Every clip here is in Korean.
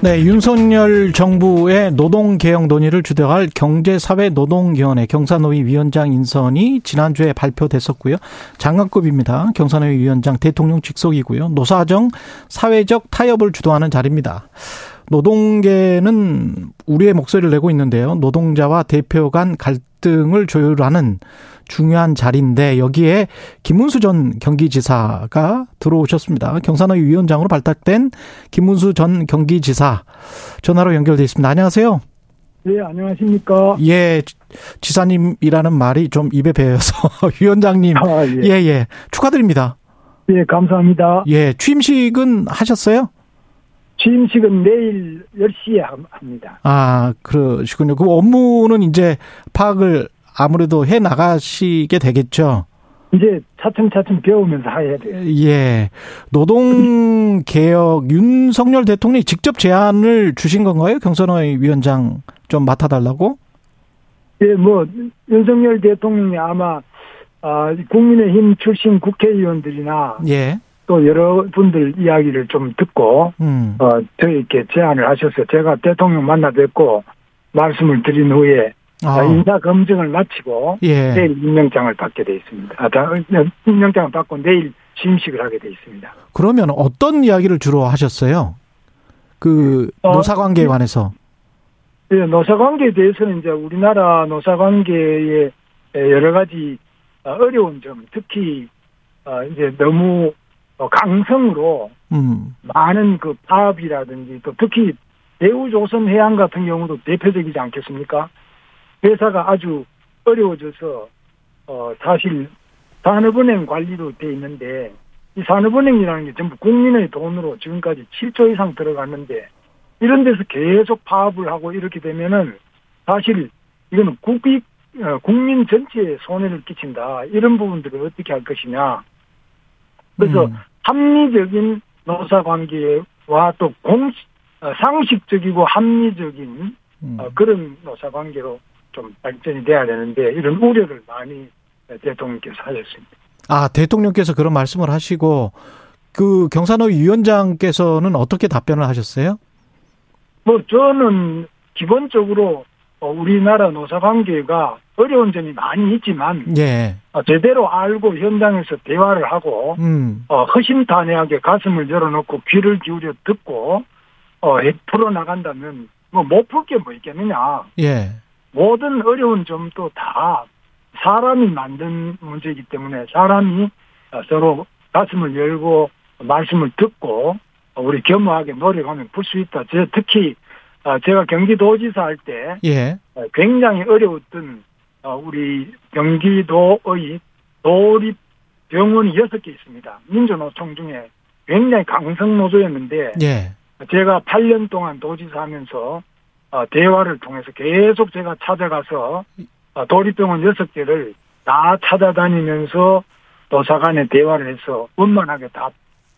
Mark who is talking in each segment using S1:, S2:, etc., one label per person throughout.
S1: 네, 윤석열 정부의 노동개혁 논의를 주도할 경제사회노동위원회 경사노위 위원장 인선이 지난주에 발표됐었고요. 장관급입니다. 경사노위 위원장 대통령 직속이고요. 노사정 사회적 타협을 주도하는 자리입니다. 노동계는 우리의 목소리를 내고 있는데요. 노동자와 대표 간 갈등을 조율하는 중요한 자리인데 여기에 김문수 전 경기지사가 들어오셨습니다. 경산의 위원장으로 발탁된 김문수 전 경기지사 전화로 연결돼 있습니다. 안녕하세요.
S2: 네, 안녕하십니까.
S1: 예, 지사님이라는 말이 좀 입에 배어서 위원장님. 아, 예. 예, 예. 축하드립니다.
S2: 예, 감사합니다.
S1: 예, 취임식은 하셨어요?
S2: 취임식은 내일 10시에 합니다.
S1: 아, 그러시군요. 그 업무는 이제 파악을 아무래도 해 나가시게 되겠죠.
S2: 이제 차츰차츰 배우면서 해야 돼요.
S1: 예. 노동 개혁 윤석열 대통령이 직접 제안을 주신 건가요? 경선의 위원장 좀 맡아 달라고?
S2: 예, 뭐, 윤석열 대통령이 아마, 아, 국민의힘 출신 국회의원들이나. 예. 또 여러분들 이야기를 좀 듣고, 음. 어, 저에게 제안을 하셔서 제가 대통령 만나 뵙고 말씀을 드린 후에 아. 인사 검증을 마치고 예. 내일 임명장을 받게 돼 있습니다. 아, 다, 임명장을 받고 내일 취임식을 하게 돼 있습니다.
S1: 그러면 어떤 이야기를 주로 하셨어요? 그 어, 노사 관계에 관해서?
S2: 네, 노사 관계에 대해서는 이제 우리나라 노사 관계의 여러 가지 어려운 점, 특히 어, 이제 너무 강성으로 음. 많은 그 파업이라든지 또 특히 대우조선 해양 같은 경우도 대표적이지 않겠습니까? 회사가 아주 어려워져서 어 사실 산업은행 관리로 돼 있는데 이 산업은행이라는 게 전부 국민의 돈으로 지금까지 7조 이상 들어갔는데 이런 데서 계속 파업을 하고 이렇게 되면은 사실 이거는 국익 어, 국민 전체에 손해를 끼친다 이런 부분들을 어떻게 할 것이냐 그래서 음. 합리적인 노사 관계와 또 공, 어, 상식적이고 합리적인 음. 어, 그런 노사 관계로 좀 발전이 돼야 되는데 이런 우려를 많이 대통령께서 하셨습니다.
S1: 아, 대통령께서 그런 말씀을 하시고 그 경산호 위원장께서는 어떻게 답변을 하셨어요?
S2: 뭐 저는 기본적으로 우리나라 노사 관계가 어려운 점이 많이 있지만 예. 어, 제대로 알고 현장에서 대화를 하고 음. 어, 허심탄회하게 가슴을 열어놓고 귀를 기울여 듣고 어, 풀어 나간다면 뭐 못 풀 게 뭐 있겠느냐. 예. 모든 어려운 점도 다 사람이 만든 문제이기 때문에 사람이 서로 가슴을 열고 말씀을 듣고 우리 겸허하게 노력하면 풀 수 있다. 제 특히 제가 경기도지사 할때 예. 굉장히 어려웠던 우리 경기도의 도립 병원이 여섯 개 있습니다. 민주노총 중에 굉장히 강성 노조였는데 예. 제가 8년 동안 도지사 하면서 어, 대화를 통해서 계속 제가 찾아가서 어, 도립병원 여섯 개를 다 찾아다니면서 도사 간에 대화를 해서 원만하게 다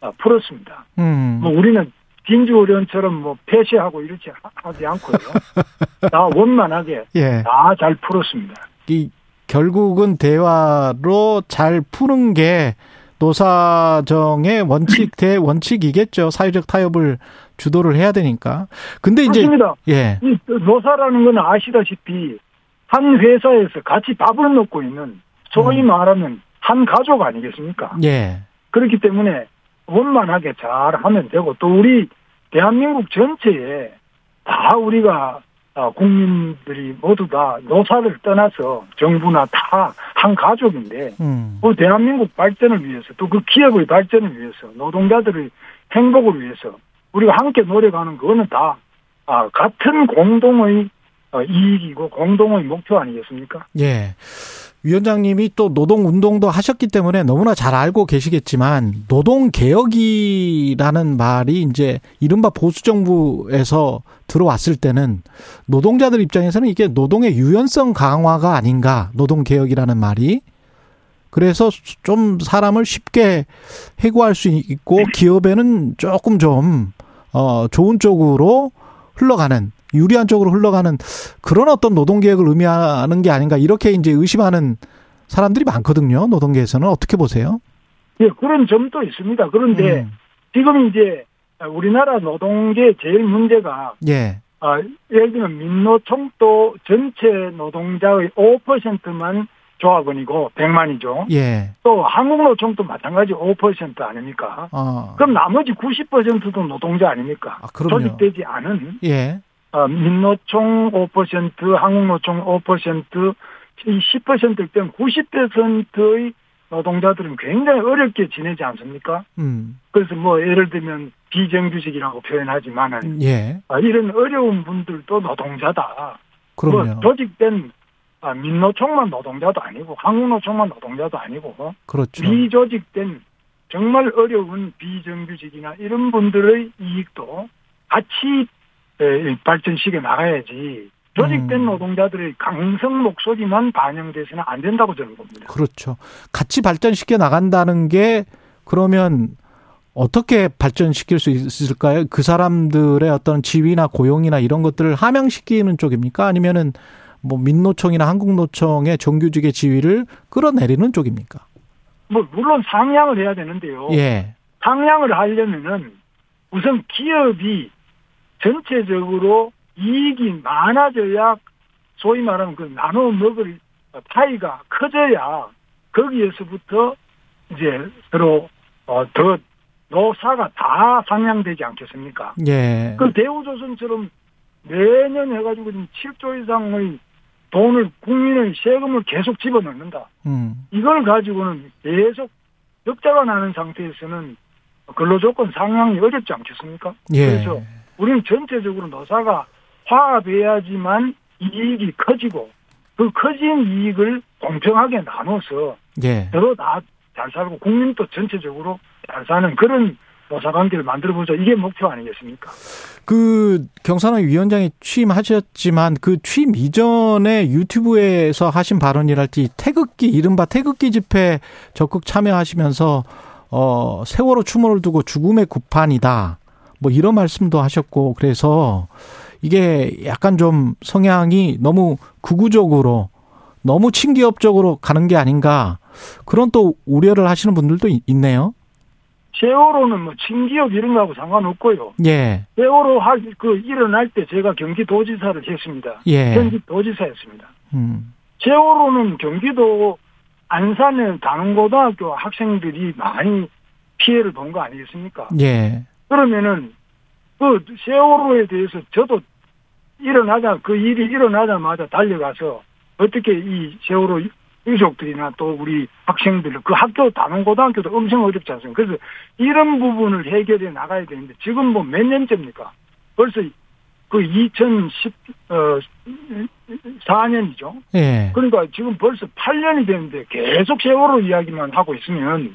S2: 어, 풀었습니다. 음. 뭐 우리는 빈주의원처럼 뭐 폐쇄하고 이렇지 하지 않고요. 다 원만하게 예. 다잘 풀었습니다.
S1: 이 결국은 대화로 잘 푸는 게 노사정의 원칙 대 원칙이겠죠. 사회적 타협을 주도를 해야 되니까. 근데 이제
S2: 맞습니다. 예. 이 노사라는 건 아시다시피 한 회사에서 같이 밥을 먹고 있는 소위 음. 말하면 한 가족 아니겠습니까? 예. 그렇기 때문에 원만하게 잘 하면 되고 또 우리 대한민국 전체에 다 우리가 아, 국민들이 모두 다 노사를 떠나서 정부나 다 한 가족인데 음. 그 대한민국 발전을 위해서 또 그 기업의 발전을 위해서 노동자들의 행복을 위해서 우리가 함께 노력하는 그거는 다 아, 같은 공동의 어, 이익이고 공동의 목표 아니겠습니까?
S1: 예. 위원장님이 또 노동 운동도 하셨기 때문에 너무나 잘 알고 계시겠지만 노동 개혁이라는 말이 이제 이른바 보수 정부에서 들어왔을 때는 노동자들 입장에서는 이게 노동의 유연성 강화가 아닌가 노동 개혁이라는 말이. 그래서 좀 사람을 쉽게 해고할 수 있고 기업에는 조금 좀 어, 좋은 쪽으로 흘러가는 유리한 쪽으로 흘러가는 그런 어떤 노동 계획을 의미하는 게 아닌가 이렇게 이제 의심하는 사람들이 많거든요. 노동계에서는 어떻게 보세요?
S2: 예, 그런 점도 있습니다. 그런데 음. 지금 이제 우리나라 노동계 제일 문제가 예. 아, 예를 들면 민노총도 전체 노동자의 5%만 조합원이고 100만이죠. 예. 또 한국노총도 마찬가지 5% 아닙니까? 아. 그럼 나머지 90%도 노동자 아닙니까? 아, 조직되지 않은 예. 어, 민노총 5%, 한국노총 5%, 이 10%일 때는 90%의 노동자들은 굉장히 어렵게 지내지 않습니까? 음. 그래서 뭐 예를 들면 비정규직이라고 표현하지만은 예. 아, 이런 어려운 분들도 노동자다. 그럼요. 뭐 조직된 아, 민노총만 노동자도 아니고 한국노총만 노동자도 아니고 그렇죠. 비조직된 정말 어려운 비정규직이나 이런 분들의 이익도 같이 발전시켜 나가야지 조직된 음. 노동자들의 강성 목소리만 반영돼서는 안 된다고 저는 봅니다.
S1: 그렇죠. 같이 발전시켜 나간다는 게 그러면 어떻게 발전시킬 수 있을까요? 그 사람들의 어떤 지위나 고용이나 이런 것들을 함양시키는 쪽입니까? 아니면은 뭐 민노총이나 한국노총의 정규직의 지위를 끌어내리는 쪽입니까?
S2: 뭐 물론 상향을 해야 되는데요. 예. 상향을 하려면은 우선 기업이 전체적으로 이익이 많아져야 소위 말하는 그 나눠 먹을 파이가 커져야 거기에서부터 이제 서로 어, 더 노사가 다 상향되지 않겠습니까? 예. 그 대우조선처럼 매년 해가지고 지금 7조 이상의 돈을 국민의 세금을 계속 집어넣는다. 음. 이걸 가지고는 계속 적자가 나는 상태에서는 근로조건 상향이 어렵지 않겠습니까? 예. 그래서 우리는 전체적으로 노사가 화합해야지만 이익이 커지고 그 커진 이익을 공평하게 나눠서 예. 서로 다 잘 살고 국민도 전체적으로 잘 사는 그런 노사 관계를 만들어 보자 이게 목표 아니겠습니까?
S1: 그 경산의 위원장이 취임하셨지만 그 취임 이전에 유튜브에서 하신 발언이랄지 태극기 이른바 태극기 집회 적극 참여하시면서 어 세월호 추모를 두고 죽음의 구판이다 뭐 이런 말씀도 하셨고 그래서 이게 약간 좀 성향이 너무 극우적으로 너무 친기업적으로 가는 게 아닌가 그런 또 우려를 하시는 분들도 있네요.
S2: 세월호는 뭐 친기업 이런 거하고 상관없고요. 예. 세월호 할, 그, 일어날 때 제가 경기도지사를 했습니다. 예. 경기도지사였습니다. 음. 세월호는 경기도 안산의 단원고등학교 학생들이 많이 피해를 본 거 아니겠습니까? 예. 그러면은 그 세월호에 대해서 저도 일어나자 그 일이 일어나자마자 달려가서 어떻게 이 세월호 유족들이나 또 우리 학생들 그 학교 단원고등학교도 엄청 어렵지 않습니까? 그래서 이런 부분을 해결해 나가야 되는데 지금 뭐 몇 년째입니까? 벌써 그 2014년이죠. 어, 예. 그러니까 지금 벌써 8년이 됐는데 계속 세월호 이야기만 하고 있으면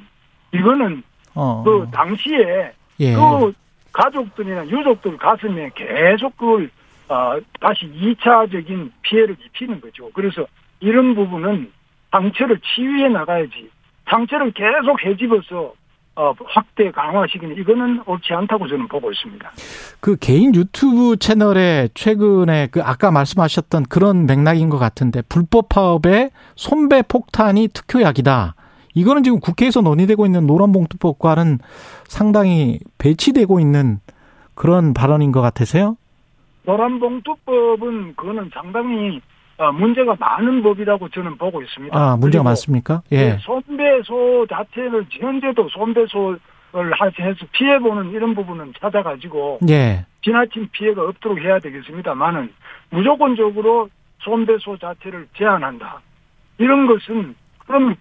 S2: 이거는 어. 그 당시에 예. 그 가족들이나 유족들 가슴에 계속 그걸 어, 다시 2차적인 피해를 입히는 거죠. 그래서 이런 부분은 상처를 치유해 나가야지. 상처를 계속 해집어서 어, 확대 강화시키는 이거는 옳지 않다고 저는 보고 있습니다.
S1: 그 개인 유튜브 채널에 최근에 그 아까 말씀하셨던 그런 맥락인 것 같은데 불법 파업에 손배 폭탄이 특효약이다. 이거는 지금 국회에서 논의되고 있는 노란봉투법과는 상당히 배치되고 있는 그런 발언인 것 같으세요?
S2: 노란봉투법은 그거는 상당히 어, 문제가 많은 법이라고 저는 보고 있습니다.
S1: 아, 문제가 많습니까? 예.
S2: 손배소 자체를 현재도 손배소를 해서 피해보는 이런 부분은 찾아가지고 예. 지나친 피해가 없도록 해야 되겠습니다만은 무조건적으로 손배소 자체를 제한한다. 이런 것은 그럼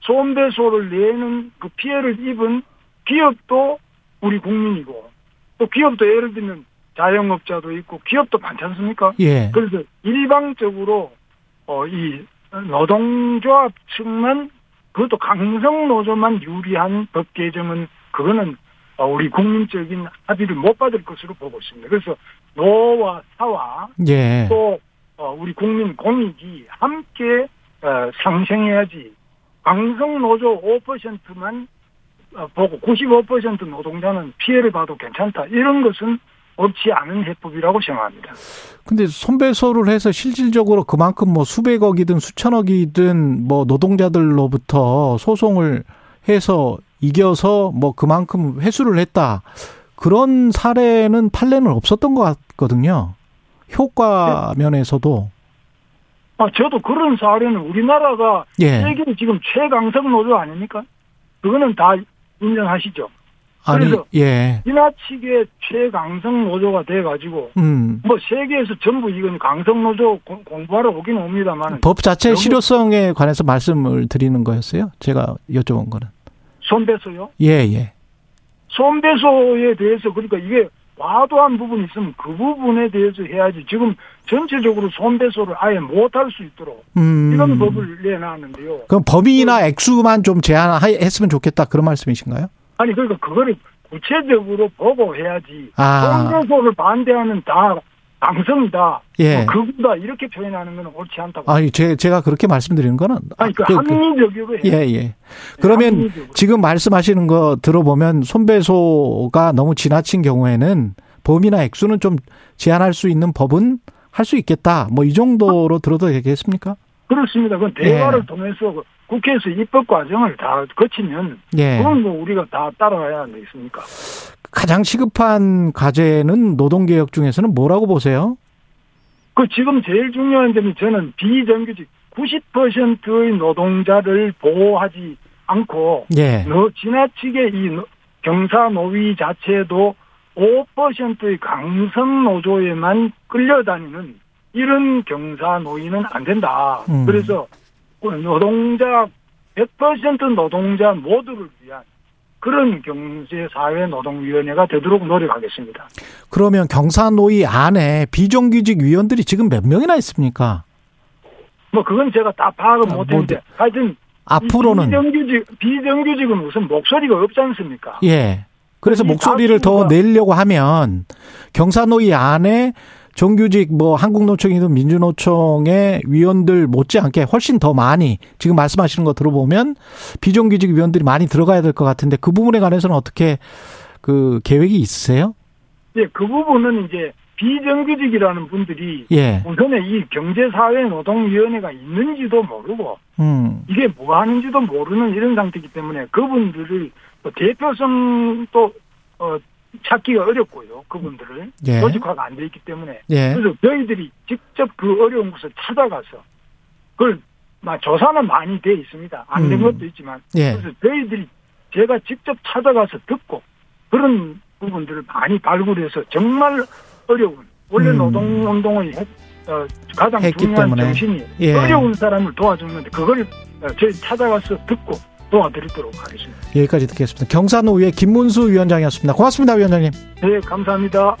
S2: 손배소를 내는 그 피해를 입은 기업도 우리 국민이고 또 기업도 예를 들면 자영업자도 있고 기업도 많지 않습니까? 예. 그래서 일방적으로 어 이 노동조합 측만 그것도 강성 노조만 유리한 법 개정은 그거는 어, 우리 국민적인 합의를 못 받을 것으로 보고 있습니다. 그래서 노와 사와 예. 또 어, 우리 국민 공익이 함께 어, 상생해야지 강성 노조 5%만 어, 보고 95% 노동자는 피해를 봐도 괜찮다. 이런 것은 없지 않은 해법이라고 생각합니다.
S1: 근데 손배소를 해서 실질적으로 그만큼 뭐 수백억이든 수천억이든 뭐 노동자들로부터 소송을 해서 이겨서 뭐 그만큼 회수를 했다. 그런 사례는 판례는 없었던 것 같거든요. 효과 네. 면에서도.
S2: 아, 저도 그런 사례는 우리나라가 예. 세계 지금 최강성 노조 아닙니까? 그거는 다 인정하시죠. 아니, 그래서 예. 지나치게 최강성 노조가 돼가지고 음. 뭐 세계에서 전부 이건 강성 노조 공부하러 오긴 옵니다만
S1: 법 자체 실효성에 관해서 말씀을 드리는 거였어요. 제가 여쭤본 거는
S2: 손배소요?
S1: 예 예.
S2: 손배소에 대해서 그러니까 이게 과도한 부분이 있으면 그 부분에 대해서 해야지 지금 전체적으로 손배소를 아예 못할 수 있도록 음. 이런 법을 내놨는데요.
S1: 그럼 범위나 액수만 좀 제한했으면 좋겠다 그런 말씀이신가요?
S2: 아니 그러니까 그거를 구체적으로 보고 해야지. 아. 손배소를 반대하는 다 강성이다. 예. 뭐 극우다 이렇게 표현하는 건 옳지 않다고.
S1: 아니 제 제가 그렇게 말씀드리는 거는
S2: 아니 그, 그, 그 합리적이고
S1: 그, 예 예. 그러면 합리적으로. 지금 말씀하시는 거 들어보면 손배소가 너무 지나친 경우에는 범위나 액수는 좀 제한할 수 있는 법은 할 수 있겠다. 뭐 이 정도로 들어도 되겠습니까?
S2: 그렇습니다. 그건 대화를 예. 통해서 국회에서 입법 과정을 다 거치면 예. 그건 뭐 우리가 다 따라가야 되겠습니까?
S1: 가장 시급한 과제는 노동개혁 중에서는 뭐라고 보세요?
S2: 그 지금 제일 중요한 점이 저는 비정규직 90%의 노동자를 보호하지 않고 예. 지나치게 이 경사 노위 자체도 5%의 강성 노조에만 끌려다니는 이런 경사 노위는 안 된다. 음. 그래서 노동자 100% 노동자 모두를 위한 그런 경제사회노동위원회가 되도록 노력하겠습니다.
S1: 그러면 경사노위 안에 비정규직 위원들이 지금 몇 명이나 있습니까?
S2: 뭐 그건 제가 다 파악은 아, 못했는데 뭐, 하여튼
S1: 앞으로는
S2: 비정규직 비정규직은 무슨 목소리가 없지 않습니까?
S1: 예. 그래서 목소리를 더 내려고 하면 경사노위 안에 정규직 뭐 한국노총이든 민주노총의 위원들 못지않게 훨씬 더 많이 지금 말씀하시는 거 들어보면 비정규직 위원들이 많이 들어가야 될 것 같은데 그 부분에 관해서는 어떻게 그 계획이 있으세요?
S2: 예, 그 부분은 이제 비정규직이라는 분들이 예. 우선에 이 경제사회노동위원회가 있는지도 모르고 음. 이게 뭐 하는지도 모르는 이런 상태이기 때문에 그분들을 대표성도 어, 찾기가 어렵고요. 그분들을 예. 조직화가 안 돼 있기 때문에 예. 그래서 저희들이 직접 그 어려운 곳을 찾아가서 그걸 막 조사는 많이 돼 있습니다. 안된 음. 것도 있지만 예. 그래서 저희들이 제가 직접 찾아가서 듣고 그런 부분들을 많이 발굴해서 정말 어려운 원래 음. 노동운동의 어, 가장 중요한 때문에. 정신이 예. 어려운 사람을 도와주는데 그걸 어, 저희 찾아가서 듣고 도와드리도록 하겠습니다.
S1: 여기까지 듣겠습니다. 경산노위의 김문수 위원장이었습니다. 고맙습니다, 위원장님.
S2: 네, 감사합니다.